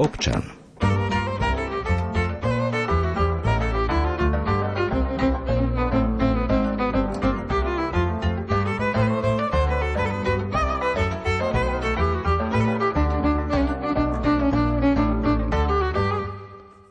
občan.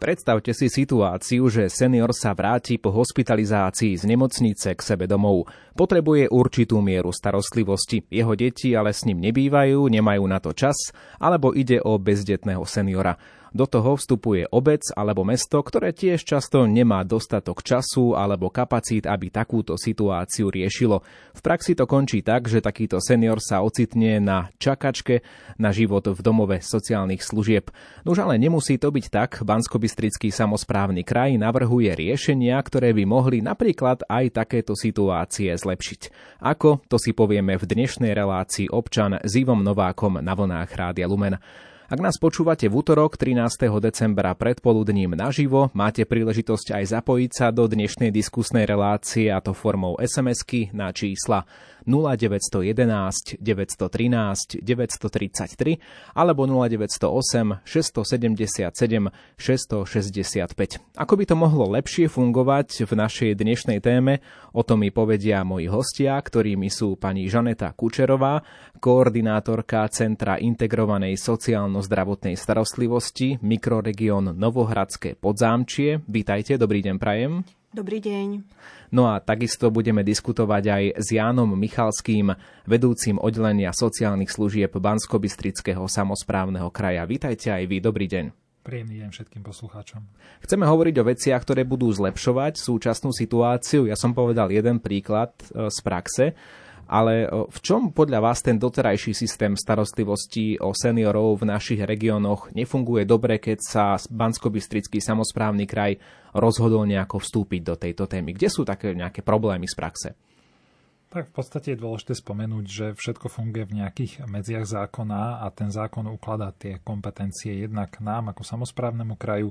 Predstavte si situáciu, že senior sa vráti po hospitalizácii z nemocnice k sebe domov. Potrebuje určitú mieru starostlivosti. Jeho deti ale s ním nebývajú, nemajú na to čas, alebo ide o bezdetného seniora. Do toho vstupuje obec alebo mesto, ktoré tiež často nemá dostatok času alebo kapacít, aby takúto situáciu riešilo. V praxi to končí tak, že takýto senior sa ocitne na čakačke na život v domove sociálnych služieb. Nož ale nemusí to byť tak. Banskobistrický samozprávny kraj navrhuje riešenia, ktoré by mohli napríklad aj takéto situácie zlepšiť. Ako, to si povieme v dnešnej relácii občan s Ivom Novákom na vlnách Rádia Lumen. Ak nás počúvate v útorok 13. decembra predpoludním naživo, máte príležitosť aj zapojiť sa do dnešnej diskusnej relácie a to formou SMS-ky na čísla 0911 913 933 alebo 0908 677 665. Ako by to mohlo lepšie fungovať v našej dnešnej téme, o tom mi povedia moji hostia, ktorými sú pani Žaneta Kučerová, koordinátorka Centra integrovanej sociálno-zdravotnej starostlivosti, mikroregión Novohradské podzámčie. Vítajte, dobrý deň prajem. Dobrý deň. No a takisto budeme diskutovať aj s Jánom Michalským, vedúcim oddelenia sociálnych služieb Banskobistrického samozprávneho kraja. Vítajte aj vy, dobrý deň. Príjemný deň všetkým poslucháčom. Chceme hovoriť o veciach, ktoré budú zlepšovať súčasnú situáciu. Ja som povedal jeden príklad e, z praxe. Ale v čom podľa vás ten doterajší systém starostlivosti o seniorov v našich regiónoch nefunguje dobre, keď sa Banskobystrický samozprávny kraj rozhodol nejako vstúpiť do tejto témy? Kde sú také nejaké problémy z praxe? Tak v podstate je dôležité spomenúť, že všetko funguje v nejakých medziach zákona a ten zákon ukladá tie kompetencie jednak nám ako samozprávnemu kraju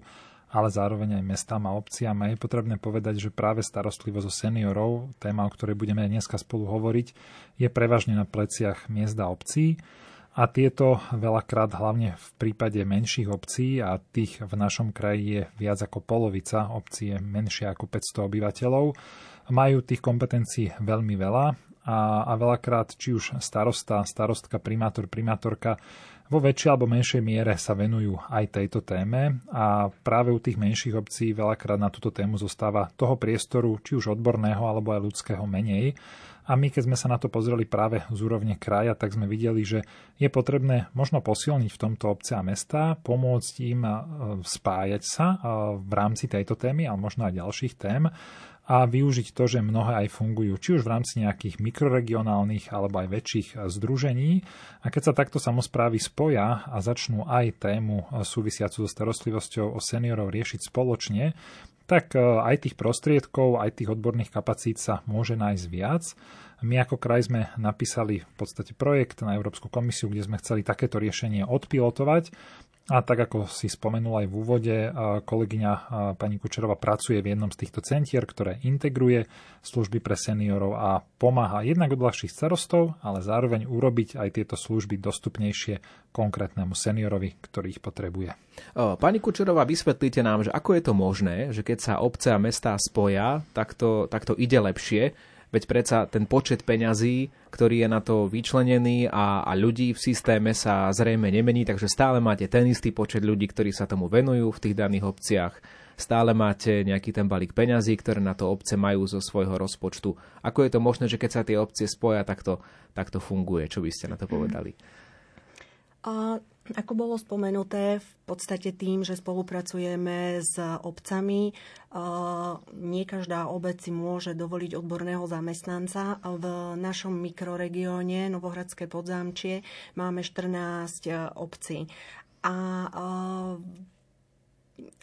ale zároveň aj mestám a obciam. A je potrebné povedať, že práve starostlivosť o seniorov, téma, o ktorej budeme dneska spolu hovoriť, je prevažne na pleciach miest a obcí. A tieto veľakrát, hlavne v prípade menších obcí, a tých v našom kraji je viac ako polovica, obcí je menšie ako 500 obyvateľov, majú tých kompetencií veľmi veľa a, a veľakrát či už starosta, starostka, primátor, primátorka vo väčšej alebo menšej miere sa venujú aj tejto téme a práve u tých menších obcí veľakrát na túto tému zostáva toho priestoru, či už odborného alebo aj ľudského menej. A my, keď sme sa na to pozreli práve z úrovne kraja, tak sme videli, že je potrebné možno posilniť v tomto obce a mesta, pomôcť im e, spájať sa e, v rámci tejto témy, ale možno aj ďalších tém a využiť to, že mnohé aj fungujú, či už v rámci nejakých mikroregionálnych alebo aj väčších združení. A keď sa takto samozprávy spoja a začnú aj tému súvisiacu so starostlivosťou o seniorov riešiť spoločne, tak e, aj tých prostriedkov, aj tých odborných kapacít sa môže nájsť viac. My ako kraj sme napísali v podstate projekt na Európsku komisiu, kde sme chceli takéto riešenie odpilotovať a tak ako si spomenul aj v úvode, kolegyňa pani Kučerová pracuje v jednom z týchto centier, ktoré integruje služby pre seniorov a pomáha jednak odľahčiť starostov, ale zároveň urobiť aj tieto služby dostupnejšie konkrétnemu seniorovi, ktorý ich potrebuje. Pani Kučerová, vysvetlite nám, že ako je to možné, že keď sa obce a mestá spoja, tak to, tak to ide lepšie veď predsa ten počet peňazí, ktorý je na to vyčlenený a, a ľudí v systéme sa zrejme nemení, takže stále máte ten istý počet ľudí, ktorí sa tomu venujú v tých daných obciach. Stále máte nejaký ten balík peňazí, ktoré na to obce majú zo svojho rozpočtu. Ako je to možné, že keď sa tie obcie spoja, tak to, tak to funguje? Čo by ste na to povedali? A ako bolo spomenuté, v podstate tým, že spolupracujeme s obcami, nie každá obec si môže dovoliť odborného zamestnanca. V našom mikroregióne Novohradské podzámčie máme 14 obcí. A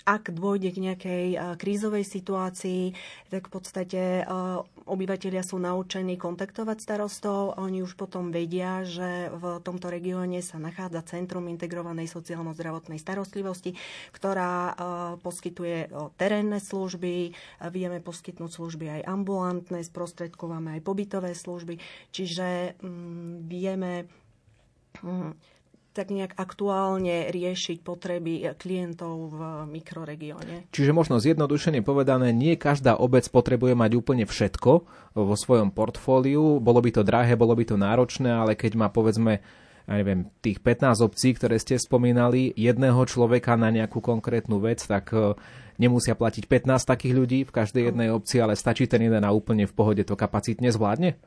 ak dôjde k nejakej krízovej situácii, tak v podstate obyvateľia sú naučení kontaktovať starostov. Oni už potom vedia, že v tomto regióne sa nachádza Centrum integrovanej sociálno-zdravotnej starostlivosti, ktorá poskytuje terénne služby, vieme poskytnúť služby aj ambulantné, sprostredkováme aj pobytové služby, čiže mm, vieme mm, tak nejak aktuálne riešiť potreby klientov v mikroregióne. Čiže možno zjednodušene povedané, nie každá obec potrebuje mať úplne všetko vo svojom portfóliu. Bolo by to drahé, bolo by to náročné, ale keď má povedzme ja neviem, tých 15 obcí, ktoré ste spomínali, jedného človeka na nejakú konkrétnu vec, tak e, nemusia platiť 15 takých ľudí v každej jednej obci, ale stačí ten jeden a úplne v pohode to kapacitne zvládne?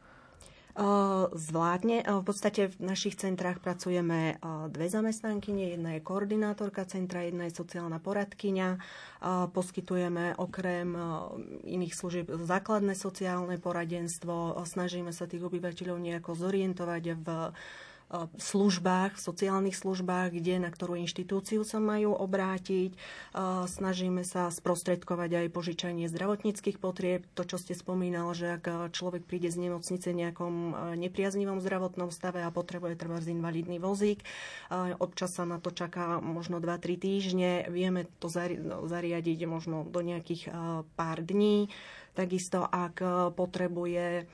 Zvládne. V podstate v našich centrách pracujeme dve zamestnankyne. Jedna je koordinátorka centra, jedna je sociálna poradkyňa. Poskytujeme okrem iných služieb základné sociálne poradenstvo. Snažíme sa tých obyvateľov nejako zorientovať v službách, v sociálnych službách, kde na ktorú inštitúciu sa majú obrátiť. Snažíme sa sprostredkovať aj požičanie zdravotníckých potrieb. To, čo ste spomínal, že ak človek príde z nemocnice v nejakom nepriaznivom zdravotnom stave a potrebuje treba invalidný vozík, občas sa na to čaká možno 2-3 týždne. Vieme to zariadiť možno do nejakých pár dní. Takisto, ak potrebuje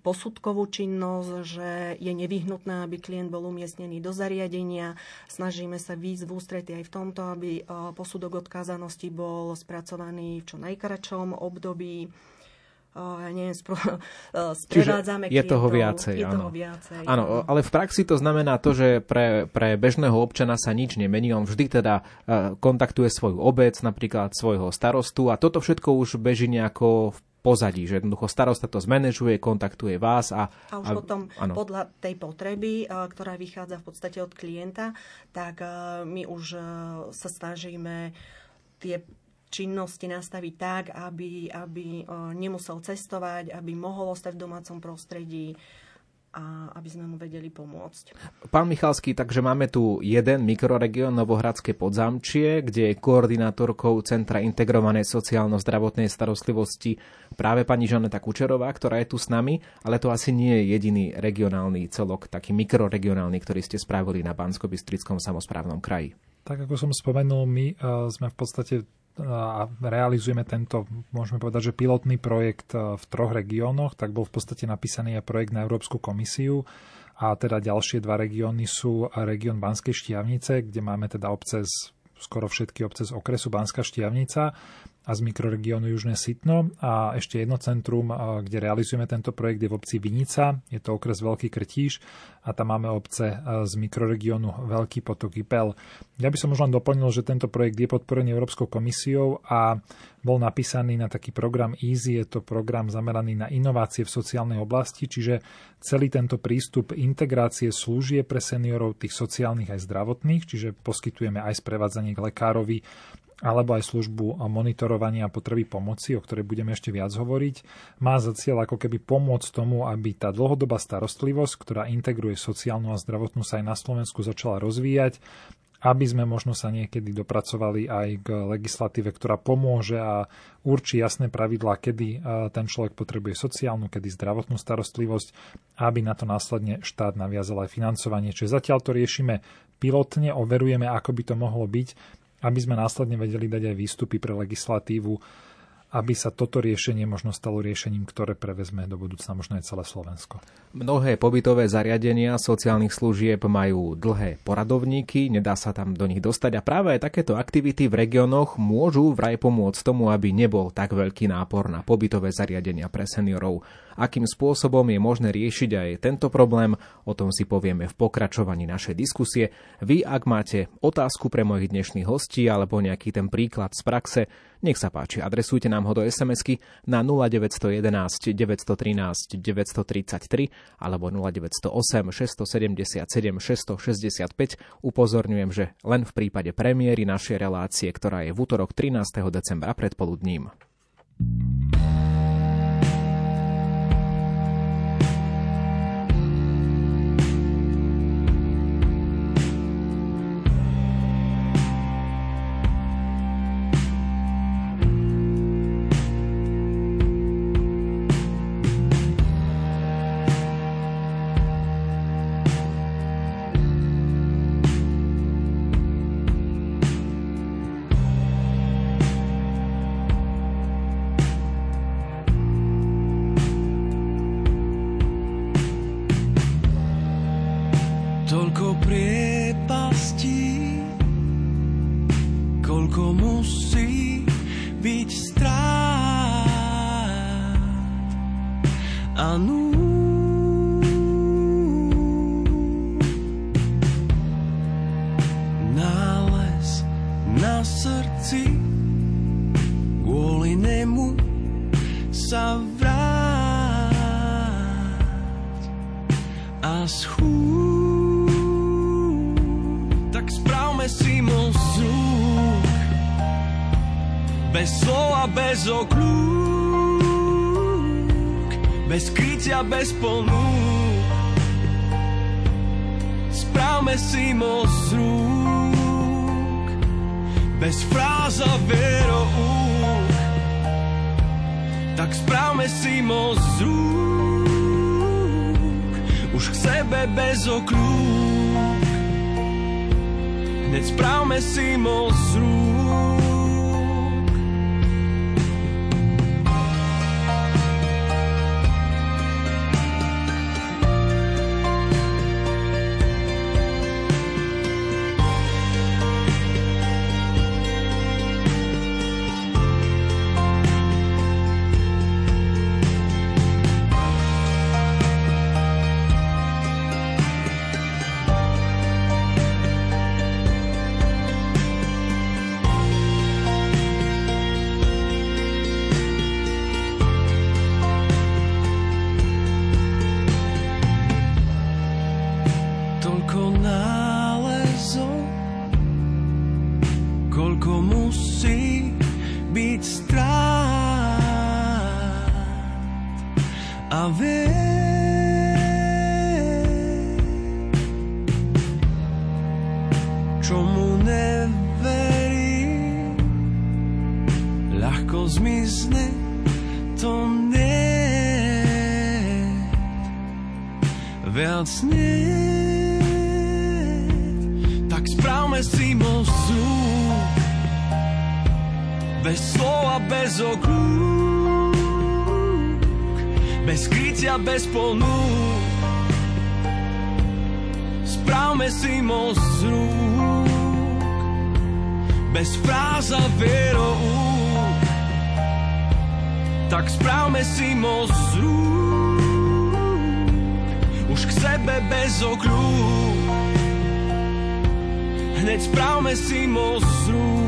posudkovú činnosť, že je nevyhnutné, aby klient bol umiestnený do zariadenia. Snažíme sa výjsť v ústrety aj v tomto, aby e, posudok odkázanosti bol spracovaný v čo najkračom období e, ja neviem, spro, e, sprevádzame Čiže je toho viacej. Je áno. toho viacej. Áno, ale v praxi to znamená to, že pre, pre bežného občana sa nič nemení. On vždy teda kontaktuje svoju obec, napríklad svojho starostu a toto všetko už beží nejako v pozadí, že jednoducho starosta to zmanéžuje, kontaktuje vás a... A už a, potom ano. podľa tej potreby, ktorá vychádza v podstate od klienta, tak my už sa snažíme tie činnosti nastaviť tak, aby, aby nemusel cestovať, aby mohol ostať v domácom prostredí, a aby sme mu vedeli pomôcť. Pán Michalský, takže máme tu jeden mikroregión Novohradské podzamčie, kde je koordinátorkou Centra integrovanej sociálno-zdravotnej starostlivosti práve pani Žaneta Kučerová, ktorá je tu s nami, ale to asi nie je jediný regionálny celok, taký mikroregionálny, ktorý ste spravili na bansko samozprávnom kraji. Tak ako som spomenul, my uh, sme v podstate a realizujeme tento, môžeme povedať, že pilotný projekt e, v troch regiónoch, tak bol v podstate napísaný aj projekt na Európsku komisiu. A teda ďalšie dva regióny sú región Banskej Štiavnice, kde máme teda obce z skoro všetky obce z okresu Banská Štiavnica a z mikroregiónu Južné Sitno a ešte jedno centrum, kde realizujeme tento projekt je v obci Vinica, je to okres Veľký Krtíž a tam máme obce z mikroregiónu Veľký potok Ipel. Ja by som už len doplnil, že tento projekt je podporený Európskou komisiou a bol napísaný na taký program EASY, je to program zameraný na inovácie v sociálnej oblasti, čiže celý tento prístup integrácie služie pre seniorov, tých sociálnych aj zdravotných, čiže poskytujeme aj sprevádzanie k lekárovi, alebo aj službu monitorovania potreby pomoci, o ktorej budeme ešte viac hovoriť, má za cieľ ako keby pomôcť tomu, aby tá dlhodobá starostlivosť, ktorá integruje sociálnu a zdravotnú sa aj na Slovensku začala rozvíjať, aby sme možno sa niekedy dopracovali aj k legislatíve, ktorá pomôže a určí jasné pravidlá, kedy ten človek potrebuje sociálnu, kedy zdravotnú starostlivosť, aby na to následne štát naviazal aj financovanie. Čiže zatiaľ to riešime pilotne, overujeme, ako by to mohlo byť aby sme následne vedeli dať aj výstupy pre legislatívu, aby sa toto riešenie možno stalo riešením, ktoré prevezme do budúcna možno aj celé Slovensko. Mnohé pobytové zariadenia sociálnych služieb majú dlhé poradovníky, nedá sa tam do nich dostať a práve aj takéto aktivity v regiónoch môžu vraj pomôcť tomu, aby nebol tak veľký nápor na pobytové zariadenia pre seniorov. Akým spôsobom je možné riešiť aj tento problém, o tom si povieme v pokračovaní našej diskusie. Vy, ak máte otázku pre mojich dnešných hostí alebo nejaký ten príklad z praxe, nech sa páči, adresujte nám ho do SMS-ky na 0911 913 933 alebo 0908 677 665. Upozorňujem, že len v prípade premiéry našej relácie, ktorá je v útorok 13. decembra predpoludním. Slova, bez krytia, bez ponúk. Správme si z rúk bez fráza veroúk tak správme si z rúk už k sebe bez okľúk hneď správme si mo z rúk. Nie. Tak správme si mo z rúk, bez slova, bez okľúk, bez krytia, bez ponúk. Správme si mo z rúk, bez fráz a vieroúk. Tak správme si mo z rúk, už k sebe bez okľúk. Hneď správme si mo z rúk.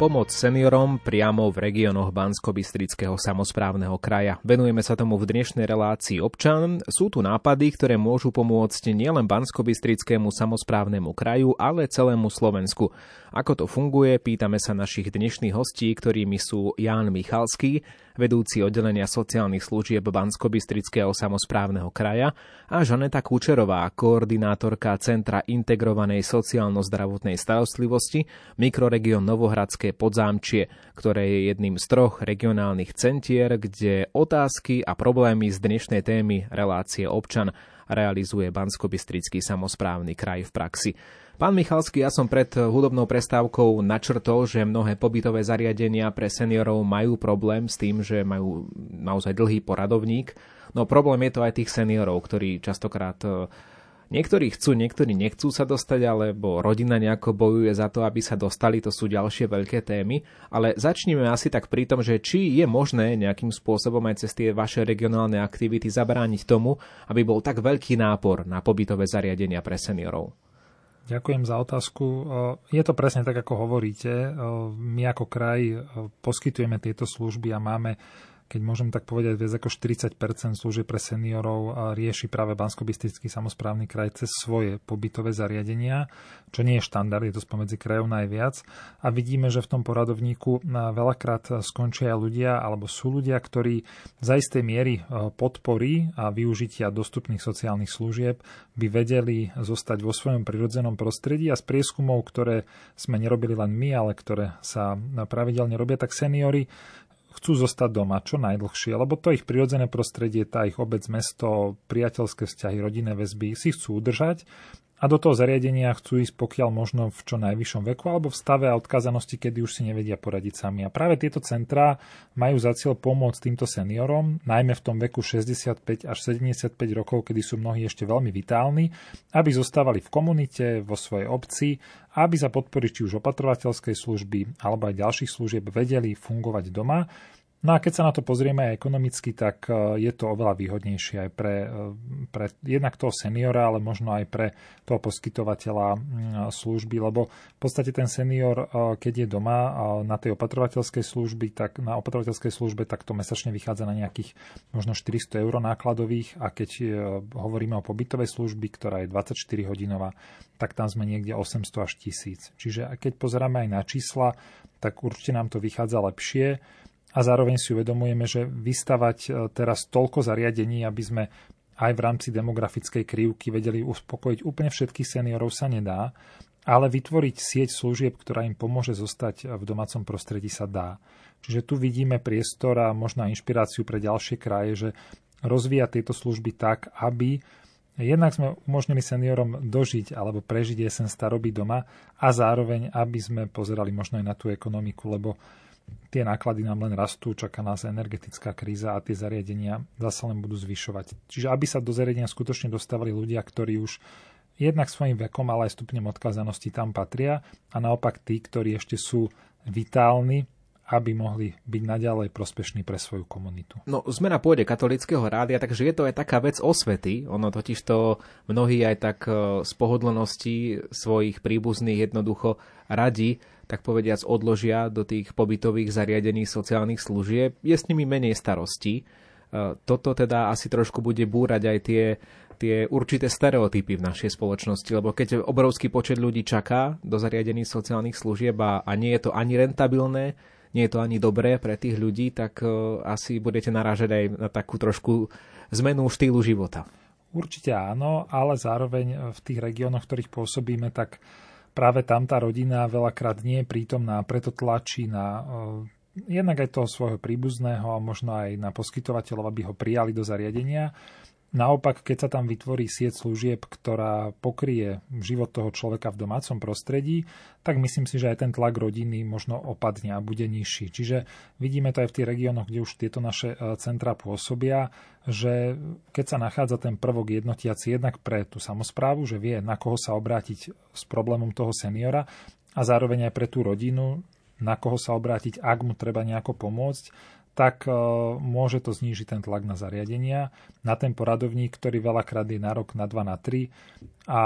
Pomoc seniorom priamo v regiónoch Bansko-Bystrického samozprávneho kraja. Venujeme sa tomu v dnešnej relácii občan. Sú tu nápady, ktoré môžu pomôcť nielen Bansko-Bystrickému samozprávnemu kraju, ale celému Slovensku. Ako to funguje, pýtame sa našich dnešných hostí, ktorými sú Ján Michalský, vedúci oddelenia sociálnych služieb Bansko-Bystrického samozprávneho kraja a Žaneta Kučerová, koordinátorka Centra integrovanej sociálno-zdravotnej starostlivosti mikroregión Novohradské podzámčie, ktoré je jedným z troch regionálnych centier, kde otázky a problémy z dnešnej témy relácie občan realizuje Bansko-Bystrický samozprávny kraj v praxi. Pán Michalský, ja som pred hudobnou prestávkou načrtol, že mnohé pobytové zariadenia pre seniorov majú problém s tým, že majú naozaj dlhý poradovník. No problém je to aj tých seniorov, ktorí častokrát e, Niektorí chcú, niektorí nechcú sa dostať, alebo rodina nejako bojuje za to, aby sa dostali, to sú ďalšie veľké témy. Ale začneme asi tak pri tom, že či je možné nejakým spôsobom aj cez tie vaše regionálne aktivity zabrániť tomu, aby bol tak veľký nápor na pobytové zariadenia pre seniorov. Ďakujem za otázku. Je to presne tak, ako hovoríte. My ako kraj poskytujeme tieto služby a máme keď môžem tak povedať, viac ako 40% služieb pre seniorov rieši práve bansko samozprávny kraj cez svoje pobytové zariadenia, čo nie je štandard, je to spomedzi krajov najviac. A vidíme, že v tom poradovníku veľakrát skončia ľudia, alebo sú ľudia, ktorí za istej miery e, podpory a využitia dostupných sociálnych služieb by vedeli zostať vo svojom prirodzenom prostredí a z prieskumov, ktoré sme nerobili len my, ale ktoré sa pravidelne robia, tak seniory chcú zostať doma čo najdlhšie, lebo to ich prirodzené prostredie, tá ich obec, mesto, priateľské vzťahy, rodinné väzby si chcú udržať a do toho zariadenia chcú ísť pokiaľ možno v čo najvyššom veku alebo v stave a odkazanosti, kedy už si nevedia poradiť sami. A práve tieto centrá majú za cieľ pomôcť týmto seniorom, najmä v tom veku 65 až 75 rokov, kedy sú mnohí ešte veľmi vitálni, aby zostávali v komunite, vo svojej obci, aby za podpory či už opatrovateľskej služby alebo aj ďalších služieb vedeli fungovať doma No a keď sa na to pozrieme aj ekonomicky, tak e, je to oveľa výhodnejšie aj pre, e, pre jednak toho seniora, ale možno aj pre toho poskytovateľa služby, lebo v podstate ten senior, e, keď je doma na tej opatrovateľskej služby, tak na opatrovateľskej službe, tak to mesačne vychádza na nejakých možno 400 eur nákladových a keď hovoríme o pobytovej služby, ktorá je 24 hodinová, tak tam sme niekde 800 až 1000. Čiže keď pozeráme aj na čísla, tak určite nám to vychádza lepšie a zároveň si uvedomujeme, že vystavať e, teraz toľko zariadení, aby sme aj v rámci demografickej krivky vedeli uspokojiť úplne všetkých seniorov sa nedá, ale vytvoriť sieť služieb, ktorá im pomôže zostať v domácom prostredí sa dá. Čiže tu vidíme priestor a možno inšpiráciu pre ďalšie kraje, že rozvíja tieto služby tak, aby jednak sme umožnili seniorom dožiť alebo prežiť jesen staroby doma a zároveň, aby sme pozerali možno aj na tú ekonomiku, lebo tie náklady nám len rastú, čaká nás energetická kríza a tie zariadenia zase len budú zvyšovať. Čiže aby sa do zariadenia skutočne dostávali ľudia, ktorí už jednak svojim vekom, ale aj stupňom odkazanosti tam patria a naopak tí, ktorí ešte sú vitálni, aby mohli byť naďalej prospešní pre svoju komunitu. No, sme na pôde katolického rádia, takže je to aj taká vec osvety. Ono totiž to mnohí aj tak e, z pohodlnosti svojich príbuzných jednoducho radi tak povediac odložia do tých pobytových zariadení sociálnych služieb, je s nimi menej starostí. E, toto teda asi trošku bude búrať aj tie, tie určité stereotypy v našej spoločnosti, lebo keď obrovský počet ľudí čaká do zariadení sociálnych služieb a, a nie je to ani rentabilné, nie je to ani dobré pre tých ľudí, tak uh, asi budete narážať aj na takú trošku zmenu štýlu života. Určite áno, ale zároveň v tých regiónoch, v ktorých pôsobíme, tak práve tam tá rodina veľakrát nie je prítomná, preto tlačí na eh, jednak aj toho svojho príbuzného a možno aj na poskytovateľov, aby ho prijali do zariadenia. Naopak, keď sa tam vytvorí sieť služieb, ktorá pokrie život toho človeka v domácom prostredí, tak myslím si, že aj ten tlak rodiny možno opadne a bude nižší. Čiže vidíme to aj v tých regiónoch, kde už tieto naše e, centra pôsobia, že keď sa nachádza ten prvok jednotiaci jednak pre tú samozprávu, že vie, na koho sa obrátiť s problémom toho seniora a zároveň aj pre tú rodinu, na koho sa obrátiť, ak mu treba nejako pomôcť, tak e, môže to znížiť ten tlak na zariadenia, na ten poradovník, ktorý veľakrát je na rok, na 2, na 3 a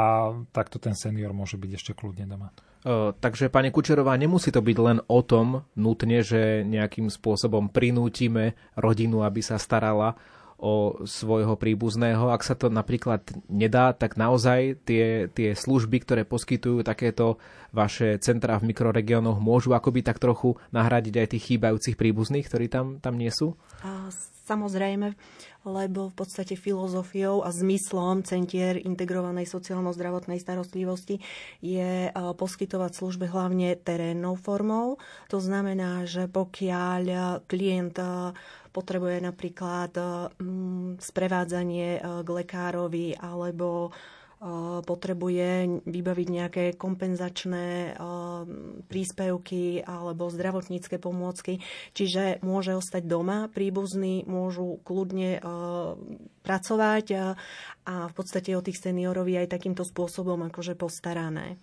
takto ten senior môže byť ešte kľudne doma. E, takže, pani Kučerová, nemusí to byť len o tom nutne, že nejakým spôsobom prinútime rodinu, aby sa starala o svojho príbuzného. Ak sa to napríklad nedá, tak naozaj tie, tie služby, ktoré poskytujú takéto vaše centrá v mikroregiónoch, môžu akoby tak trochu nahradiť aj tých chýbajúcich príbuzných, ktorí tam, tam nie sú? Samozrejme, lebo v podstate filozofiou a zmyslom Centier integrovanej sociálno-zdravotnej starostlivosti je poskytovať služby hlavne terénnou formou. To znamená, že pokiaľ klient potrebuje napríklad mm, sprevádzanie k lekárovi alebo potrebuje vybaviť nejaké kompenzačné príspevky alebo zdravotnícke pomôcky. Čiže môže ostať doma, príbuzní môžu kľudne pracovať a v podstate o tých seniorov aj takýmto spôsobom akože postarané.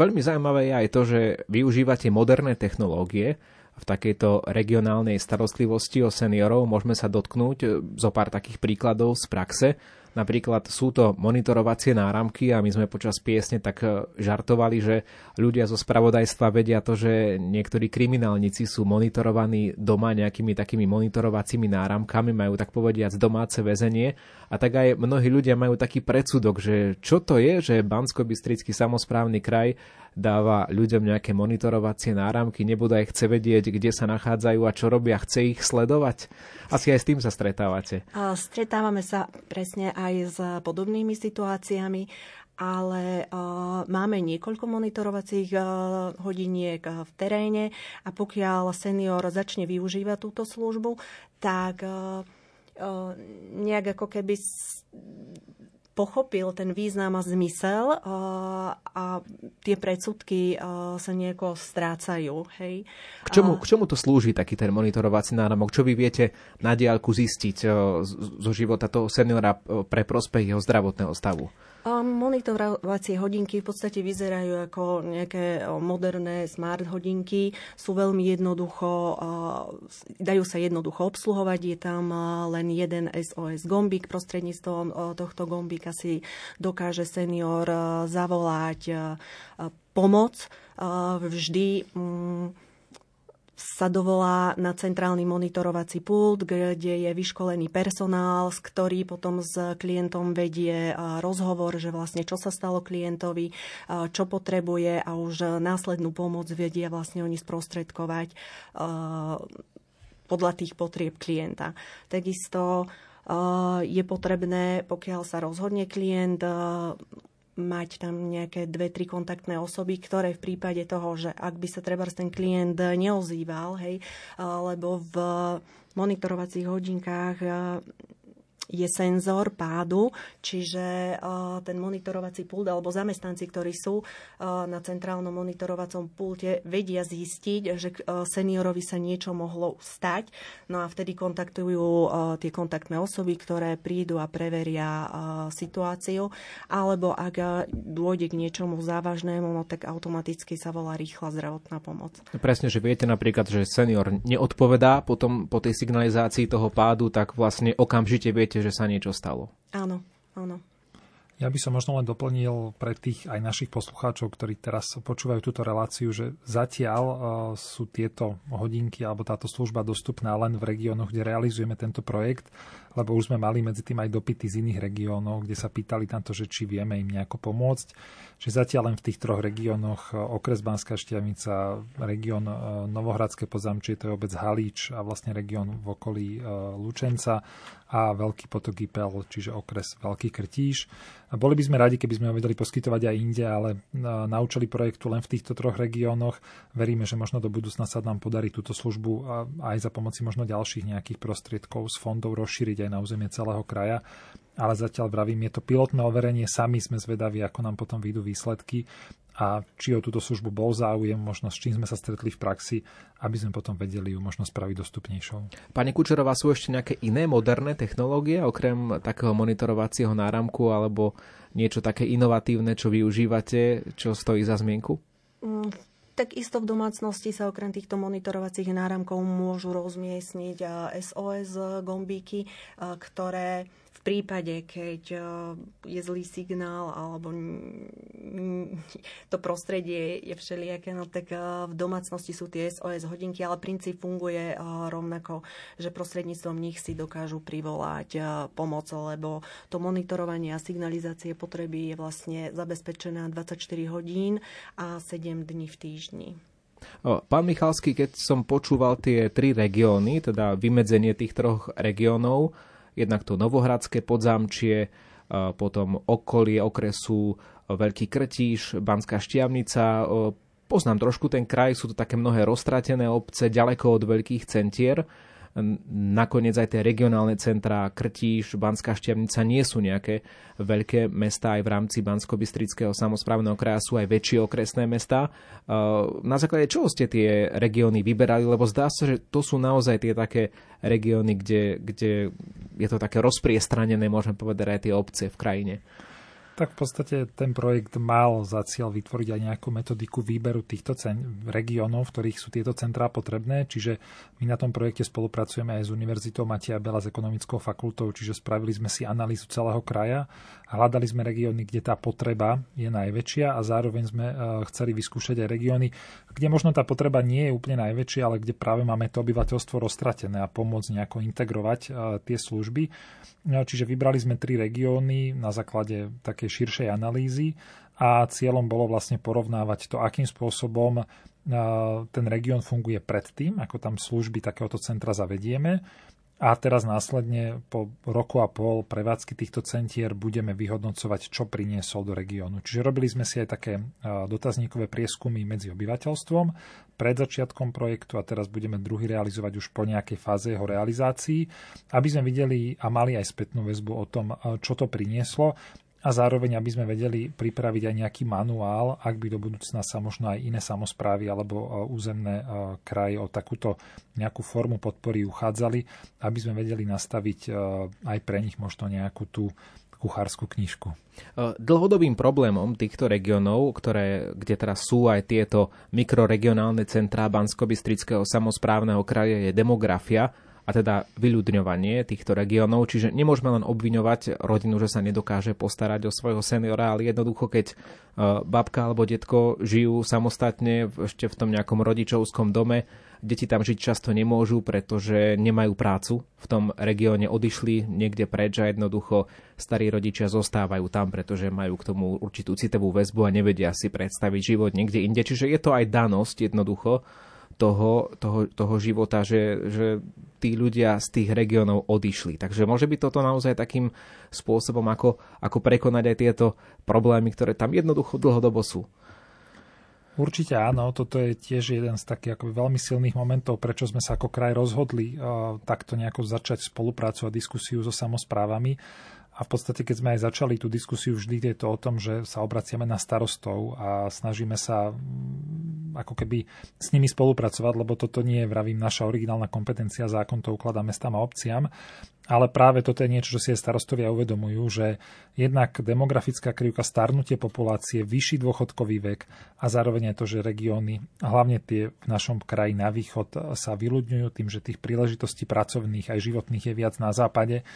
Veľmi zaujímavé je aj to, že využívate moderné technológie, v takejto regionálnej starostlivosti o seniorov môžeme sa dotknúť zo pár takých príkladov z praxe. Napríklad sú to monitorovacie náramky a my sme počas piesne tak e, žartovali, že ľudia zo spravodajstva vedia to, že niektorí kriminálnici sú monitorovaní doma nejakými takými monitorovacími náramkami, majú tak povediať domáce väzenie a tak aj mnohí ľudia majú taký predsudok, že čo to je, že Bansko-Bystrický samozprávny kraj dáva ľuďom nejaké monitorovacie náramky, nebude aj chce vedieť, kde sa nachádzajú a čo robia, chce ich sledovať. Asi aj s tým sa stretávate. Stretávame sa presne aj s podobnými situáciami ale uh, máme niekoľko monitorovacích uh, hodiniek uh, v teréne a pokiaľ senior začne využívať túto službu, tak nejak ako keby pochopil ten význam a zmysel a, a tie predsudky sa nejako strácajú. Hej. K, čomu, k čomu to slúži taký ten monitorovací náramok? Čo vy viete na diálku zistiť zo života toho seniora pre prospech jeho zdravotného stavu? Monitorovacie hodinky v podstate vyzerajú ako nejaké moderné smart hodinky. Sú veľmi jednoducho, dajú sa jednoducho obsluhovať. Je tam len jeden SOS gombík. Prostredníctvom tohto gombíka si dokáže senior zavolať pomoc. Vždy mm, sa dovolá na centrálny monitorovací pult, kde je vyškolený personál, s ktorý potom s klientom vedie rozhovor, že vlastne čo sa stalo klientovi, čo potrebuje a už následnú pomoc vedie vlastne oni sprostredkovať podľa tých potrieb klienta. Takisto je potrebné, pokiaľ sa rozhodne klient mať tam nejaké dve, tri kontaktné osoby, ktoré v prípade toho, že ak by sa treba ten klient neozýval, hej, lebo v monitorovacích hodinkách je senzor pádu, čiže ten monitorovací pult alebo zamestnanci, ktorí sú na centrálnom monitorovacom pulte, vedia zistiť, že seniorovi sa niečo mohlo stať. No a vtedy kontaktujú tie kontaktné osoby, ktoré prídu a preveria situáciu. Alebo ak dôjde k niečomu závažnému, no tak automaticky sa volá rýchla zdravotná pomoc. Presne, že viete napríklad, že senior neodpovedá potom po tej signalizácii toho pádu, tak vlastne okamžite viete, že sa niečo stalo. Áno, áno. Ja by som možno len doplnil pre tých aj našich poslucháčov, ktorí teraz počúvajú túto reláciu, že zatiaľ uh, sú tieto hodinky alebo táto služba dostupná len v regiónoch, kde realizujeme tento projekt, lebo už sme mali medzi tým aj dopity z iných regiónov, kde sa pýtali tamto, že či vieme im nejako pomôcť. Že zatiaľ len v tých troch regiónoch, uh, okres Banská Štiavnica, región uh, Novohradské podzamčie, to je obec Halíč a vlastne región v okolí Lučenca a Veľký potok Ipel, čiže okres Veľký Krtíž. Boli by sme radi, keby sme ho vedeli poskytovať aj inde, ale e, naučili projektu len v týchto troch regiónoch. Veríme, že možno do budúcna sa nám podarí túto službu aj za pomoci možno ďalších nejakých prostriedkov z fondov rozšíriť aj na územie celého kraja ale zatiaľ vravím, je to pilotné overenie, sami sme zvedaví, ako nám potom vyjdú výsledky a či o túto službu bol záujem, možno s čím sme sa stretli v praxi, aby sme potom vedeli ju možno spraviť dostupnejšou. Pani Kučerová, sú ešte nejaké iné moderné technológie, okrem takého monitorovacieho náramku alebo niečo také inovatívne, čo využívate, čo stojí za zmienku? Mm, tak isto v domácnosti sa okrem týchto monitorovacích náramkov môžu rozmiestniť SOS gombíky, ktoré v prípade, keď e, je zlý signál alebo to prostredie je všelijaké, no tak e, v domácnosti sú tie SOS hodinky, ale princíp funguje e, rovnako, že prostredníctvom nich si dokážu privolať pomoc, lebo to monitorovanie a signalizácie potreby je vlastne zabezpečená 24 hodín a 7 dní v týždni. Pán Michalský, keď som počúval tie tri regióny, teda vymedzenie tých troch regiónov, jednak to Novohradské podzamčie, potom okolie okresu Veľký Krtíš, Banská Štiavnica. Poznám trošku ten kraj, sú to také mnohé roztratené obce, ďaleko od veľkých centier nakoniec aj tie regionálne centrá Krtíš, Banská Štiavnica nie sú nejaké veľké mesta aj v rámci Bansko-Bystrického samozprávneho kraja sú aj väčšie okresné mesta. Na základe čoho ste tie regióny vyberali? Lebo zdá sa, že to sú naozaj tie také regióny, kde, kde je to také rozpriestranené, môžem povedať, aj tie obce v krajine. Tak v podstate ten projekt mal za cieľ vytvoriť aj nejakú metodiku výberu týchto cen- regiónov, v ktorých sú tieto centrá potrebné. Čiže my na tom projekte spolupracujeme aj s Univerzitou Matia Bela s ekonomickou fakultou, čiže spravili sme si analýzu celého kraja hľadali sme regióny, kde tá potreba je najväčšia a zároveň sme e, chceli vyskúšať aj regióny, kde možno tá potreba nie je úplne najväčšia, ale kde práve máme to obyvateľstvo roztratené a pomôcť nejako integrovať e, tie služby. No, čiže vybrali sme tri regióny na základe takej širšej analýzy a cieľom bolo vlastne porovnávať to, akým spôsobom ten región funguje predtým, ako tam služby takéhoto centra zavedieme a teraz následne po roku a pol prevádzky týchto centier budeme vyhodnocovať, čo priniesol do regiónu. Čiže robili sme si aj také dotazníkové prieskumy medzi obyvateľstvom pred začiatkom projektu a teraz budeme druhý realizovať už po nejakej fáze jeho realizácii, aby sme videli a mali aj spätnú väzbu o tom, čo to prinieslo a zároveň, aby sme vedeli pripraviť aj nejaký manuál, ak by do budúcna sa možno aj iné samozprávy alebo e, územné e, kraje o takúto nejakú formu podpory uchádzali, aby sme vedeli nastaviť e, aj pre nich možno nejakú tú kuchárskú knižku. Dlhodobým problémom týchto regiónov, ktoré, kde teraz sú aj tieto mikroregionálne centrá Bansko-Bystrického samozprávneho kraje, je demografia a teda vyľudňovanie týchto regiónov. Čiže nemôžeme len obviňovať rodinu, že sa nedokáže postarať o svojho seniora, ale jednoducho, keď e, babka alebo detko žijú samostatne ešte v tom nejakom rodičovskom dome, deti tam žiť často nemôžu, pretože nemajú prácu. V tom regióne odišli niekde preč a jednoducho starí rodičia zostávajú tam, pretože majú k tomu určitú citovú väzbu a nevedia si predstaviť život niekde inde. Čiže je to aj danosť jednoducho toho, toho, toho života, že, že tí ľudia z tých regiónov odišli. Takže môže byť toto naozaj takým spôsobom, ako, ako prekonať aj tieto problémy, ktoré tam jednoducho dlhodobo sú. Určite áno, toto je tiež jeden z takých ako veľmi silných momentov, prečo sme sa ako kraj rozhodli uh, takto nejako začať spoluprácu a diskusiu so samozprávami. A v podstate, keď sme aj začali tú diskusiu, vždy je to o tom, že sa obraciame na starostov a snažíme sa ako keby s nimi spolupracovať, lebo toto nie je, vravím, naša originálna kompetencia, zákon to ukladá mestám a obciam, ale práve toto je niečo, čo si aj starostovia uvedomujú, že jednak demografická krivka, starnutie populácie, vyšší dôchodkový vek a zároveň aj to, že regióny, hlavne tie v našom kraji na východ, sa vyľudňujú tým, že tých príležitostí pracovných aj životných je viac na západe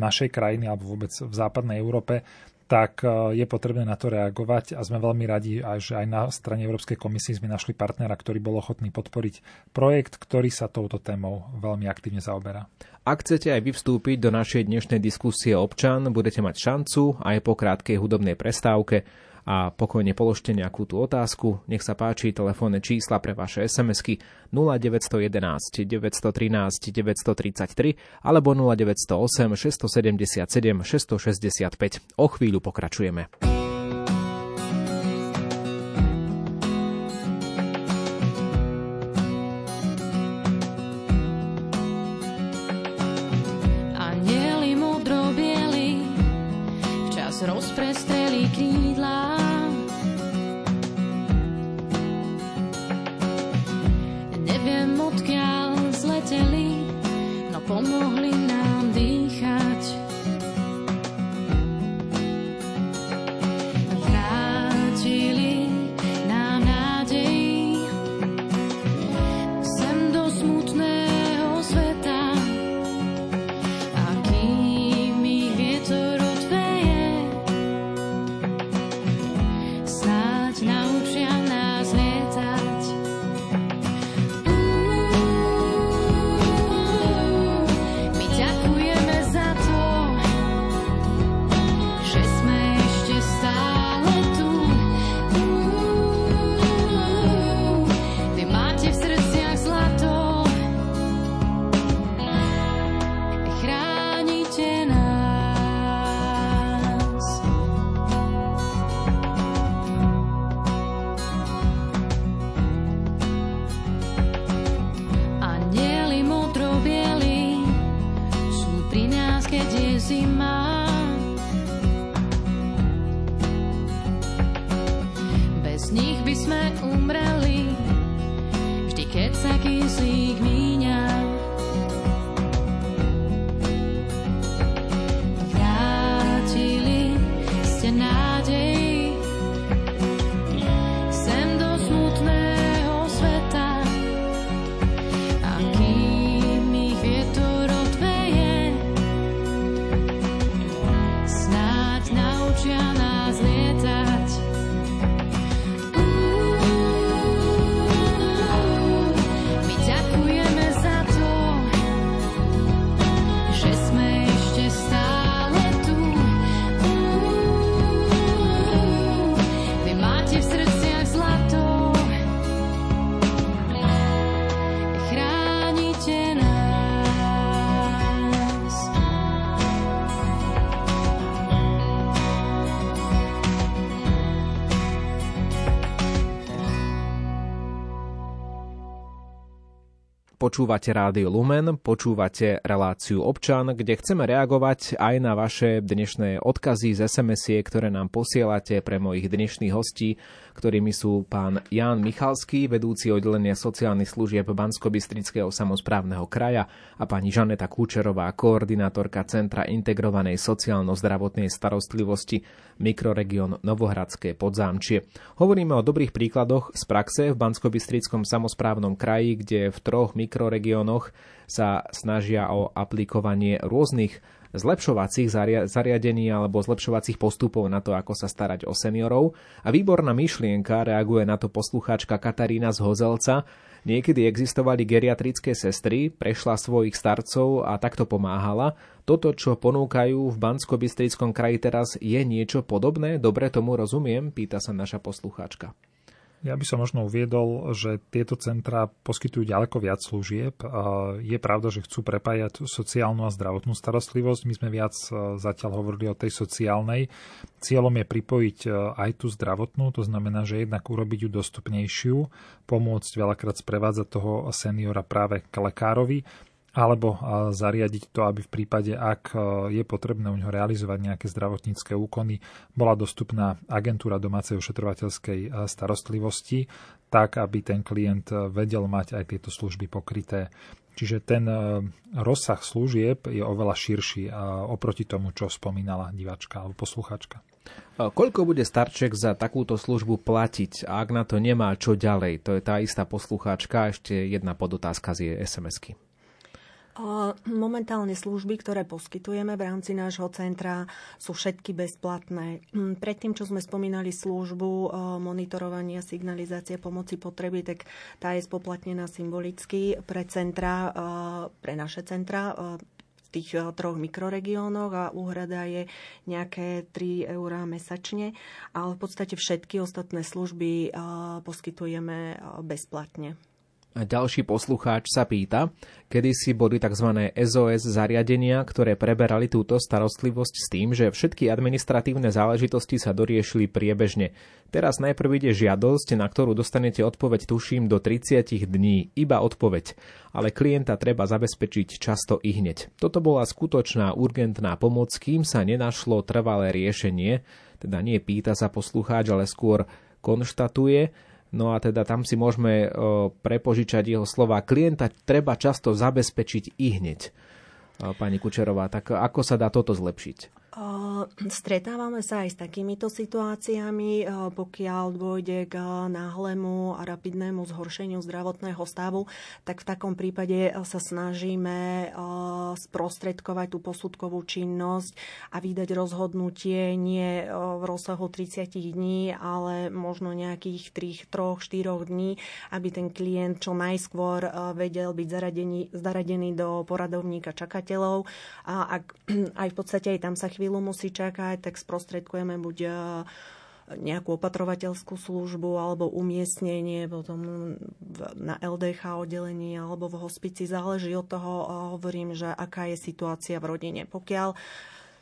našej krajiny alebo vôbec v západnej Európe, tak e, je potrebné na to reagovať a sme veľmi radi, že aj na strane Európskej komisie sme našli partnera, ktorý bol ochotný podporiť projekt, ktorý sa touto témou veľmi aktívne zaoberá. Ak chcete aj vy vstúpiť do našej dnešnej diskusie občan, budete mať šancu aj po krátkej hudobnej prestávke a pokojne položte nejakú tú otázku. Nech sa páči telefónne čísla pre vaše SMS-ky 0911 913 933 alebo 0908 677 665. O chvíľu pokračujeme. Počúvate Rádio Lumen, počúvate reláciu Občan, kde chceme reagovať aj na vaše dnešné odkazy z sms ktoré nám posielate pre mojich dnešných hostí, ktorými sú pán Jan Michalský, vedúci oddelenia sociálnych služieb Bansko-Bystrického samozprávneho kraja a pani Žaneta Kúčerová, koordinátorka Centra integrovanej sociálno-zdravotnej starostlivosti mikroregión Novohradské podzámčie. Hovoríme o dobrých príkladoch z praxe v Bansko-Bystrickom samozprávnom kraji, kde v troch mikroregiónoch sa snažia o aplikovanie rôznych zlepšovacích zariadení alebo zlepšovacích postupov na to, ako sa starať o seniorov. A výborná myšlienka reaguje na to poslucháčka Katarína z Hozelca. Niekedy existovali geriatrické sestry, prešla svojich starcov a takto pomáhala. Toto, čo ponúkajú v bansko kraji teraz, je niečo podobné? Dobre tomu rozumiem? Pýta sa naša poslucháčka. Ja by som možno uviedol, že tieto centrá poskytujú ďaleko viac služieb. Je pravda, že chcú prepájať sociálnu a zdravotnú starostlivosť. My sme viac e, zatiaľ hovorili o tej sociálnej. Cieľom je pripojiť e, aj tú zdravotnú, to znamená, že jednak urobiť ju dostupnejšiu, pomôcť veľakrát sprevádzať toho seniora práve k lekárovi alebo zariadiť to, aby v prípade, ak je potrebné u neho realizovať nejaké zdravotnícke úkony, bola dostupná agentúra domácej ošetrovateľskej starostlivosti, tak aby ten klient vedel mať aj tieto služby pokryté. Čiže ten rozsah služieb je oveľa širší oproti tomu, čo spomínala diváčka alebo posluchačka. Koľko bude starček za takúto službu platiť a ak na to nemá čo ďalej? To je tá istá poslucháčka. Ešte jedna podotázka z jej SMS-ky. Momentálne služby, ktoré poskytujeme v rámci nášho centra, sú všetky bezplatné. Hm, predtým, čo sme spomínali službu monitorovania, signalizácie pomoci potreby, tak tá je spoplatnená symbolicky pre centra, pre naše centra v tých troch mikroregiónoch a úhrada je nejaké 3 eurá mesačne, ale v podstate všetky ostatné služby poskytujeme bezplatne. Ďalší poslucháč sa pýta, kedy si boli tzv. SOS zariadenia, ktoré preberali túto starostlivosť s tým, že všetky administratívne záležitosti sa doriešili priebežne. Teraz najprv ide žiadosť, na ktorú dostanete odpoveď tuším do 30 dní, iba odpoveď, ale klienta treba zabezpečiť často i hneď. Toto bola skutočná urgentná pomoc, kým sa nenašlo trvalé riešenie, teda nie pýta sa poslucháč, ale skôr konštatuje, No a teda tam si môžeme prepožičať jeho slova. Klienta treba často zabezpečiť i hneď. Pani Kučerová, tak ako sa dá toto zlepšiť? Stretávame sa aj s takýmito situáciami, pokiaľ dôjde k náhlemu a rapidnému zhoršeniu zdravotného stavu, tak v takom prípade sa snažíme sprostredkovať tú posudkovú činnosť a vydať rozhodnutie nie v rozsahu 30 dní, ale možno nejakých 3, 3 4 dní, aby ten klient čo najskôr vedel byť zaradený, zaradený do poradovníka čakateľov. A ak aj v podstate aj tam sa chvíľu chvíľu musí čakať, tak sprostredkujeme buď e, nejakú opatrovateľskú službu alebo umiestnenie potom na LDH oddelení alebo v hospici. Záleží od toho, e, hovorím, že aká je situácia v rodine. Pokiaľ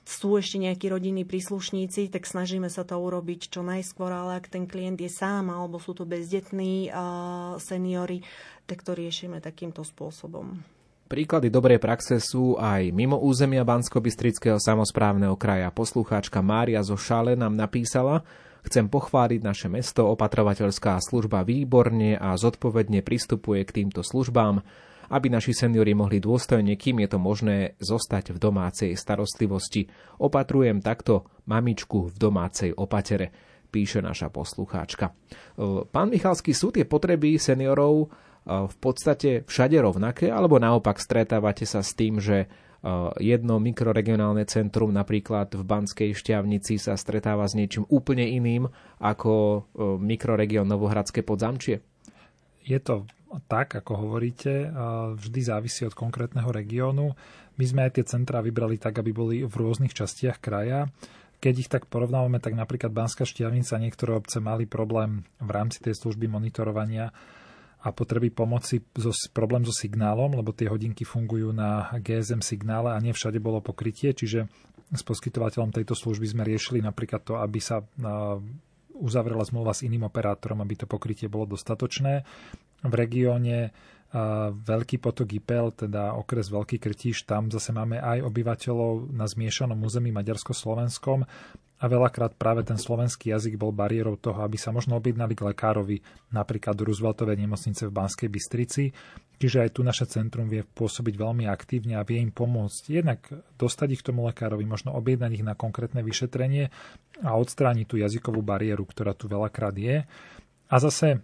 sú ešte nejakí rodinní príslušníci, tak snažíme sa to urobiť čo najskôr, ale ak ten klient je sám alebo sú to bezdetní uh, seniory, tak to riešime takýmto spôsobom. Príklady dobrej praxe sú aj mimo územia Bansko-Bystrického samozprávneho kraja. Poslucháčka Mária zo Šale nám napísala, Chcem pochváliť naše mesto, opatrovateľská služba výborne a zodpovedne pristupuje k týmto službám, aby naši seniori mohli dôstojne, kým je to možné, zostať v domácej starostlivosti. Opatrujem takto mamičku v domácej opatere, píše naša poslucháčka. Pán Michalský, sú tie potreby seniorov v podstate všade rovnaké, alebo naopak stretávate sa s tým, že jedno mikroregionálne centrum napríklad v Banskej šťavnici sa stretáva s niečím úplne iným ako mikroregión Novohradské podzamčie? Je to tak, ako hovoríte, vždy závisí od konkrétneho regiónu. My sme aj tie centrá vybrali tak, aby boli v rôznych častiach kraja. Keď ich tak porovnávame, tak napríklad Banská šťavnica, niektoré obce mali problém v rámci tej služby monitorovania a potreby pomoci so, problém so signálom, lebo tie hodinky fungujú na GSM signále a nie všade bolo pokrytie, čiže s poskytovateľom tejto služby sme riešili napríklad to, aby sa uzavrela zmluva s iným operátorom, aby to pokrytie bolo dostatočné. V regióne Veľký potok Ipel, teda okres Veľký Krtíš, tam zase máme aj obyvateľov na zmiešanom území maďarsko-slovenskom a veľakrát práve ten slovenský jazyk bol bariérou toho, aby sa možno objednali k lekárovi napríklad do Rooseveltovej nemocnice v Banskej Bystrici. Čiže aj tu naše centrum vie pôsobiť veľmi aktívne a vie im pomôcť jednak dostať ich k tomu lekárovi, možno objednať ich na konkrétne vyšetrenie a odstrániť tú jazykovú bariéru, ktorá tu veľakrát je. A zase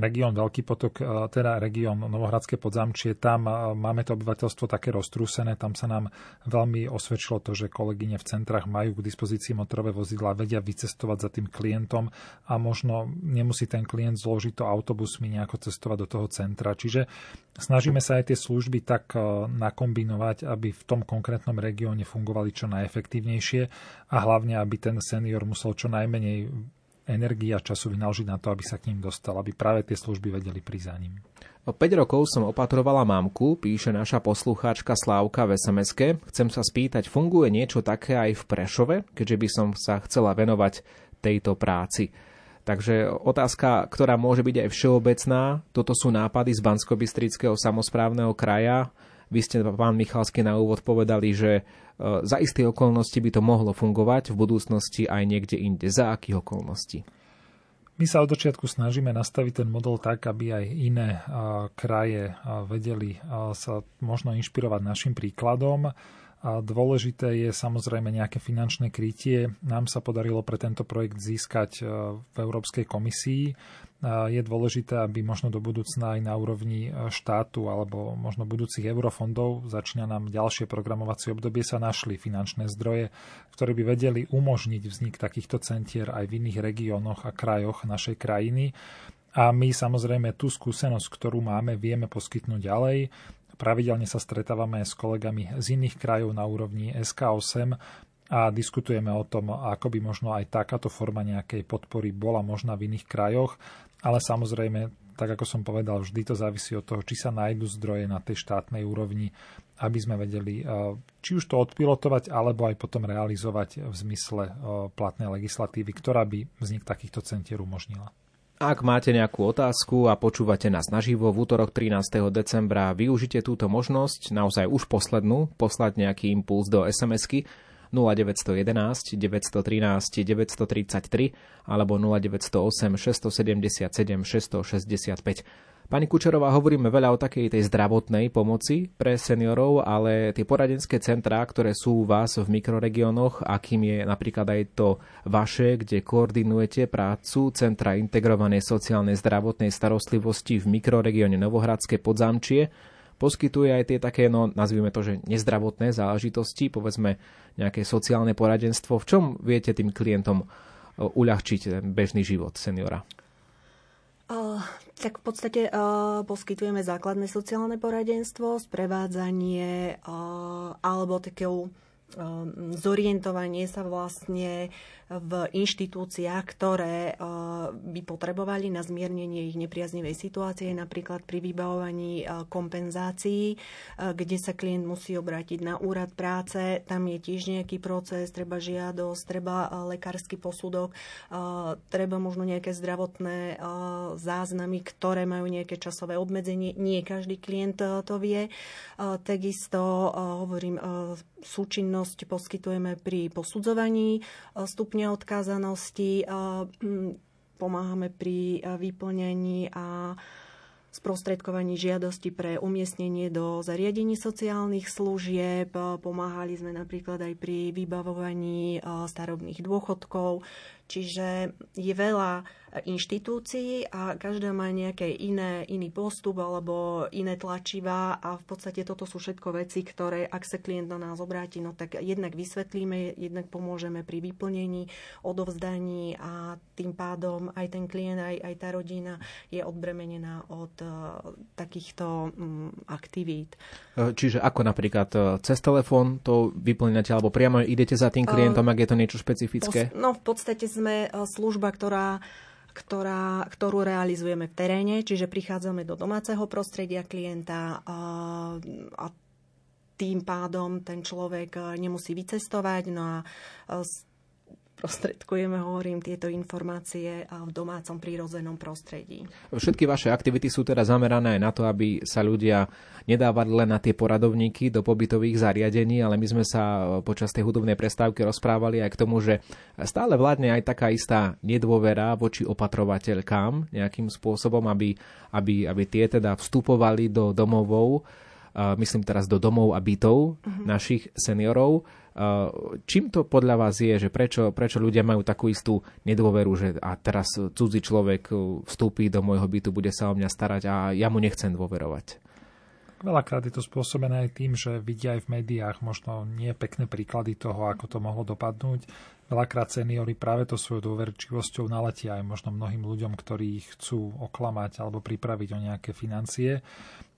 región Veľký potok, e, teda región Novohradské podzamčie, tam e, máme to obyvateľstvo také roztrúsené, tam sa nám veľmi osvedčilo to, že kolegyne v centrách majú k dispozícii motorové vozidla, vedia vycestovať za tým klientom a možno nemusí ten klient zložiť to autobusmi nejako cestovať do toho centra. Čiže snažíme sa aj tie služby tak e, nakombinovať, aby v tom konkrétnom regióne fungovali čo najefektívnejšie a hlavne, aby ten senior musel čo najmenej energii a času vynaložiť na to, aby sa k ním dostal, aby práve tie služby vedeli prísť za ním. O 5 rokov som opatrovala mamku, píše naša poslucháčka Slávka v sms Chcem sa spýtať, funguje niečo také aj v Prešove, keďže by som sa chcela venovať tejto práci. Takže otázka, ktorá môže byť aj všeobecná, toto sú nápady z bansko samozprávneho kraja. Vy ste, pán Michalský, na úvod povedali, že e, za isté okolnosti by to mohlo fungovať v budúcnosti aj niekde inde. Za akých okolností? My sa od začiatku snažíme nastaviť ten model tak, aby aj iné e, kraje e, vedeli sa možno inšpirovať našim príkladom. A dôležité je samozrejme nejaké finančné krytie. Nám sa podarilo pre tento projekt získať v Európskej komisii je dôležité, aby možno do budúcna aj na úrovni e, štátu alebo možno budúcich eurofondov, začína nám ďalšie programovacie obdobie, sa našli finančné zdroje, ktoré by vedeli umožniť vznik takýchto centier aj v iných regiónoch a krajoch našej krajiny. A my samozrejme tú skúsenosť, ktorú máme, vieme poskytnúť ďalej. Pravidelne sa stretávame s kolegami z iných krajov na úrovni SK8 a diskutujeme o tom, ako by možno aj takáto forma nejakej podpory bola možná v iných krajoch ale samozrejme, tak ako som povedal, vždy to závisí od toho, či sa nájdú zdroje na tej štátnej úrovni, aby sme vedeli eh, či už to odpilotovať, alebo aj potom realizovať v zmysle eh, platnej legislatívy, ktorá by vznik takýchto centier umožnila. Ak máte nejakú otázku a počúvate nás naživo v útorok 13. decembra, využite túto možnosť, naozaj už poslednú, poslať nejaký impuls do SMS-ky 0911 913 933 alebo 0908 677 665. Pani Kučerová, hovoríme veľa o takej tej zdravotnej pomoci pre seniorov, ale tie poradenské centrá, ktoré sú u vás v mikroregiónoch, akým je napríklad aj to vaše, kde koordinujete prácu Centra integrovanej sociálnej zdravotnej starostlivosti v mikroregióne Novohradské podzamčie, poskytuje aj tie také, no nazvime to, že nezdravotné záležitosti, povedzme nejaké sociálne poradenstvo. V čom viete tým klientom e, uľahčiť bežný život seniora? Uh, tak v podstate uh, poskytujeme základné sociálne poradenstvo, sprevádzanie uh, alebo takého zorientovanie sa vlastne v inštitúciách, ktoré eh, by potrebovali na zmiernenie ich nepriaznivej situácie, napríklad pri vybavovaní eh, kompenzácií, eh, kde sa klient musí obrátiť na úrad práce. Tam je tiež nejaký proces, treba žiadosť, treba lekársky posudok, treba možno nejaké zdravotné záznamy, ktoré majú nejaké časové obmedzenie. Nie každý klient to vie. Takisto hovorím, súčinnosť poskytujeme pri posudzovaní stupňa stupňa odkázanosti, pomáhame pri vyplnení a sprostredkovaní žiadosti pre umiestnenie do zariadení sociálnych služieb. Pomáhali sme napríklad aj pri vybavovaní starobných dôchodkov. Čiže je veľa inštitúcií a každá má nejaké iné, iný postup alebo iné tlačivá a v podstate toto sú všetko veci, ktoré ak sa klient na nás obráti, no tak jednak vysvetlíme, jednak pomôžeme pri vyplnení, odovzdaní a tým pádom aj ten klient, aj, aj tá rodina je odbremenená od uh, takýchto um, aktivít. E, čiže ako napríklad e, cez telefón to vyplňate alebo priamo idete za tým klientom, uh, ak je to niečo špecifické? No v podstate sme e, služba, ktorá ktorá, ktorú realizujeme v teréne, čiže prichádzame do domáceho prostredia klienta a, a tým pádom ten človek e, nemusí vycestovať. No a e, sprostredkujeme, hovorím, tieto informácie v domácom prírodzenom prostredí. Všetky vaše aktivity sú teda zamerané aj na to, aby sa ľudia nedávali len na tie poradovníky do pobytových zariadení, ale my sme sa počas tej hudobnej prestávky rozprávali aj k tomu, že stále vládne aj taká istá nedôvera voči opatrovateľkám nejakým spôsobom, aby, aby, aby tie teda vstupovali do domovov, myslím teraz do domov a bytov uh-huh. našich seniorov. Čím to podľa vás je, že prečo, prečo ľudia majú takú istú nedôveru, že a teraz cudzí človek vstúpi do môjho bytu, bude sa o mňa starať a ja mu nechcem dôverovať? Veľakrát je to spôsobené aj tým, že vidia aj v médiách možno nie pekné príklady toho, ako to mohlo dopadnúť. Veľakrát seniory práve to svojou dôverčivosťou naletia aj možno mnohým ľuďom, ktorí chcú oklamať alebo pripraviť o nejaké financie.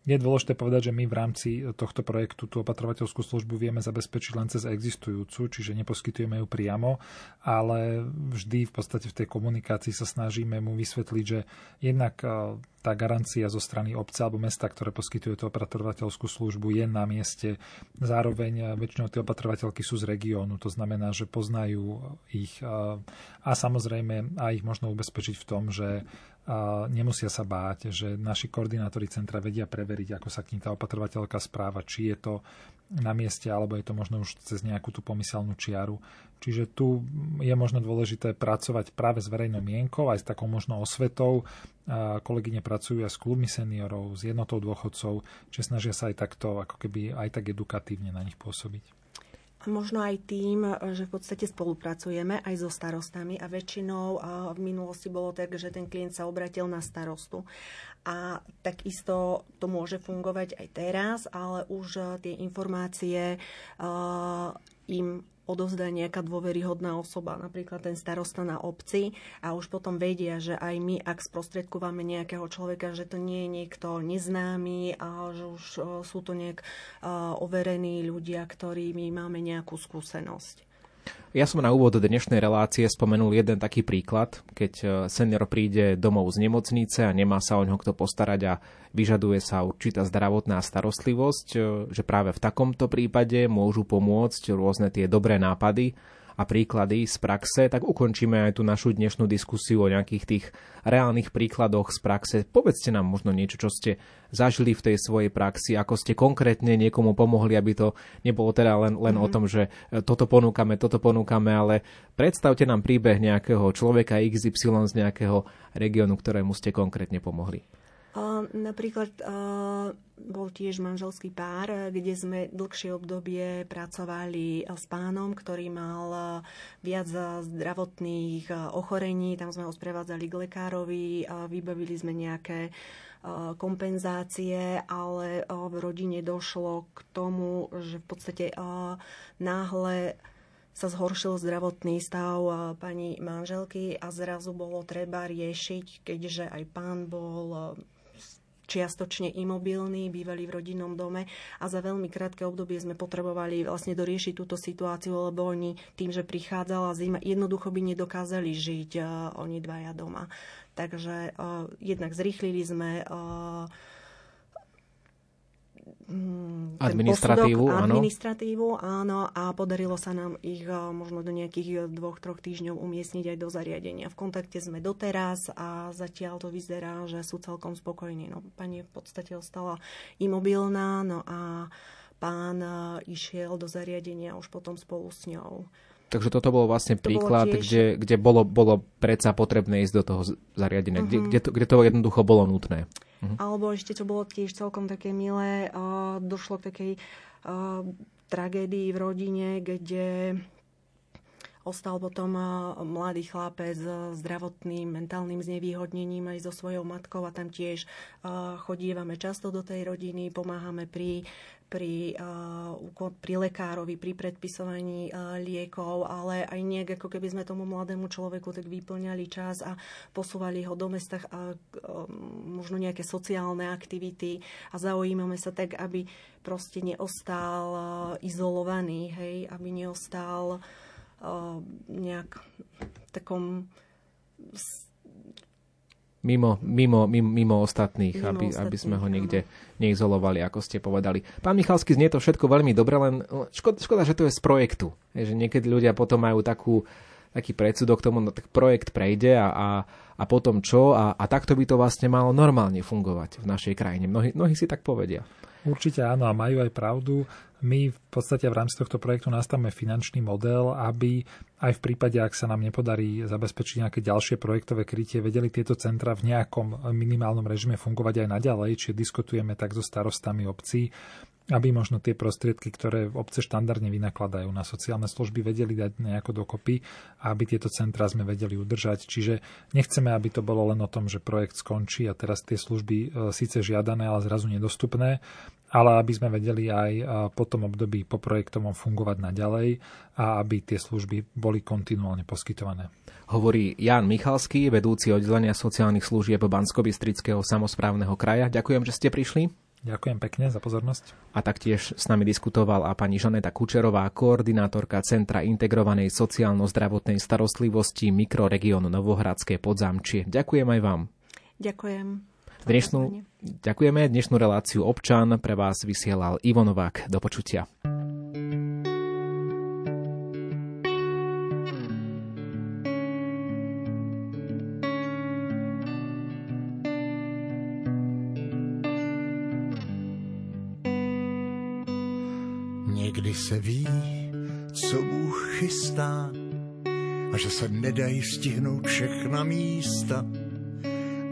Je dôležité povedať, že my v rámci tohto projektu tú opatrovateľskú službu vieme zabezpečiť len cez existujúcu, čiže neposkytujeme ju priamo, ale vždy v podstate v tej komunikácii sa snažíme mu vysvetliť, že jednak e, tá garancia zo strany obce alebo mesta, ktoré poskytuje tú opatrovateľskú službu, je na mieste. Zároveň e, väčšinou tie opatrovateľky sú z regiónu, to znamená, že poznajú ich a samozrejme aj ich možno ubezpečiť v tom, že nemusia sa báť, že naši koordinátori centra vedia preveriť, ako sa k ním tá opatrovateľka správa, či je to na mieste, alebo je to možno už cez nejakú tú pomyselnú čiaru. Čiže tu je možno dôležité pracovať práve s verejnou mienkou, aj s takou možno osvetou. Kolegyne pracujú aj s klubmi seniorov, s jednotou dôchodcov, čiže snažia sa aj takto, ako keby aj tak edukatívne na nich pôsobiť možno aj tým, že v podstate spolupracujeme aj so starostami a väčšinou v minulosti bolo tak, že ten klient sa obratil na starostu. A takisto to môže fungovať aj teraz, ale už tie informácie im odovzdá nejaká dôveryhodná osoba, napríklad ten starosta na obci a už potom vedia, že aj my, ak sprostredkováme nejakého človeka, že to nie je niekto neznámy a že už sú to nejak overení ľudia, ktorými máme nejakú skúsenosť. Ja som na úvod dnešnej relácie spomenul jeden taký príklad, keď e, senior príde domov z nemocnice a nemá sa o ňo kto postarať a vyžaduje sa určitá zdravotná starostlivosť, e, že práve v takomto prípade môžu pomôcť rôzne tie dobré nápady, a príklady z praxe, tak ukončíme aj tú našu dnešnú diskusiu o nejakých tých reálnych príkladoch z praxe. Povedzte nám možno niečo, čo ste zažili v tej svojej praxi, ako ste konkrétne niekomu pomohli, aby to nebolo teda len, len mm-hmm. o mhm. tom, že e, toto ponúkame, toto ponúkame, ale predstavte nám príbeh nejakého človeka XY z nejakého regiónu, ktorému ste konkrétne pomohli. Napríklad bol tiež manželský pár, kde sme dlhšie obdobie pracovali s pánom, ktorý mal viac zdravotných ochorení. Tam sme ho sprevádzali k lekárovi, vybavili sme nejaké kompenzácie, ale v rodine došlo k tomu, že v podstate náhle sa zhoršil zdravotný stav pani manželky a zrazu bolo treba riešiť, keďže aj pán bol čiastočne imobilní, bývali v rodinnom dome a za veľmi krátke obdobie sme potrebovali vlastne doriešiť túto situáciu, lebo oni tým, že prichádzala zima, jednoducho by nedokázali žiť uh, oni dvaja doma. Takže uh, jednak zrýchlili sme uh, administratívu, posudok, áno. administratívu, áno, a podarilo sa nám ich eh, možno do nejakých eh, dvoch, troch týždňov umiestniť aj do zariadenia. V kontakte sme doteraz a zatiaľ to vyzerá, že sú celkom spokojní. No, pani v podstate ostala imobilná, no a pán eh, išiel do zariadenia už potom spolu s ňou. Takže toto bol vlastne to príklad, tiež... kde, kde bolo, bolo predsa potrebné ísť do toho zariadenia, uh-huh. kde, mhm. kde, to, kde to jednoducho bolo nutné. Uh-huh. Alebo ešte to bolo tiež celkom také milé. Došlo k takej tragédii v rodine, kde ostal potom mladý chlapec s zdravotným, mentálnym znevýhodnením aj so svojou matkou a tam tiež chodívame často do tej rodiny, pomáhame pri pri, uh, pri lekárovi, pri predpisovaní liekov, ale aj nejak ako keby sme tomu mladému človeku tak vyplňali čas a posúvali ho do mesta a možno nejaké sociálne aktivity a zaujímame sa tak, aby proste neostal izolovaný, hej, aby neostal uh, nejak v takom mimo, mimo, mimo, mimo ostatných, mimo aby, ostatných, aby sme ho niekde neizolovali, ako ste povedali. Pán Michalský, znie to všetko veľmi dobre, len škoda, škoda že to je z projektu. Je, že niekedy ľudia potom majú takú, taký predsudok tomu, no tak projekt prejde a, a, a potom čo a, a takto by to vlastne malo normálne fungovať v našej krajine. Mnohí, mnohí si tak povedia. Určite áno a majú aj pravdu. My v podstate v rámci tohto projektu nastavíme finančný model, aby aj v prípade, ak sa nám nepodarí zabezpečiť nejaké ďalšie projektové krytie, vedeli tieto centra v nejakom minimálnom režime fungovať aj naďalej, čiže diskutujeme tak so starostami obcí, aby možno tie prostriedky, ktoré obce štandardne vynakladajú na sociálne služby, vedeli dať nejako dokopy a aby tieto centra sme vedeli udržať. Čiže nechceme, aby to bolo len o tom, že projekt skončí a teraz tie služby e, síce žiadané, ale zrazu nedostupné, ale aby sme vedeli aj e, po tom období po projektovom fungovať naďalej a aby tie služby boli kontinuálne poskytované. Hovorí Jan Michalský, vedúci oddelenia sociálnych služieb Bansko-Bystrického samozprávneho kraja. Ďakujem, že ste prišli. Ďakujem pekne za pozornosť. A taktiež s nami diskutoval a pani Žaneta Kučerová, koordinátorka Centra integrovanej sociálno-zdravotnej starostlivosti mikroregiónu Novohradské podzamčie. Ďakujem aj vám. Ďakujem. Dnešnú, ďakujeme. Dnešnú reláciu občan pre vás vysielal Ivo. Do počutia. Někdy se ví, co Bůh chystá a že se nedají stihnout všechna místa,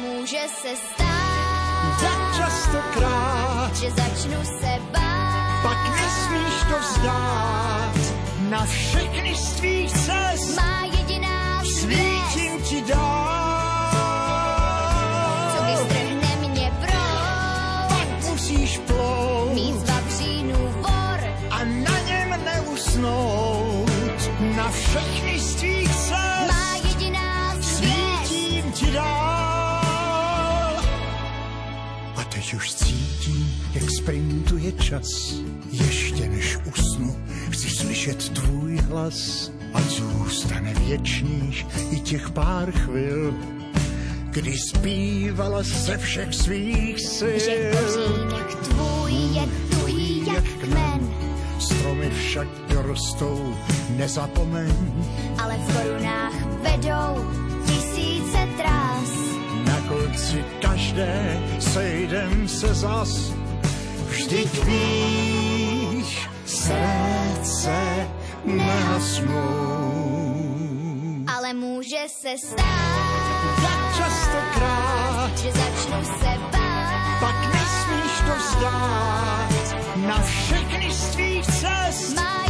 Může se stát, Tak častokrát, že začnu se bát. pak nesmíš to vzdát. Na všechny z tvých cest Má jediná svítím ti dál. co vystrhne mě teď už cítím, jak sprintuje čas. Ještě než usnu, chci slyšet tvůj hlas. A zůstane věčných i těch pár chvil, kdy zpívala ze všech svých sil. Že kořínek tvůj je tuhý jak kmen, Stromy však dorostou, nezapomeň. ale v korunách vedou. Konci každé sejdem se zas. Vždyť víš, srdce nehasnou. Ale může se stát, Tak častokrát, že začnu se bát. pak nesmíš to vzdát. Na všechny z tvých cest Má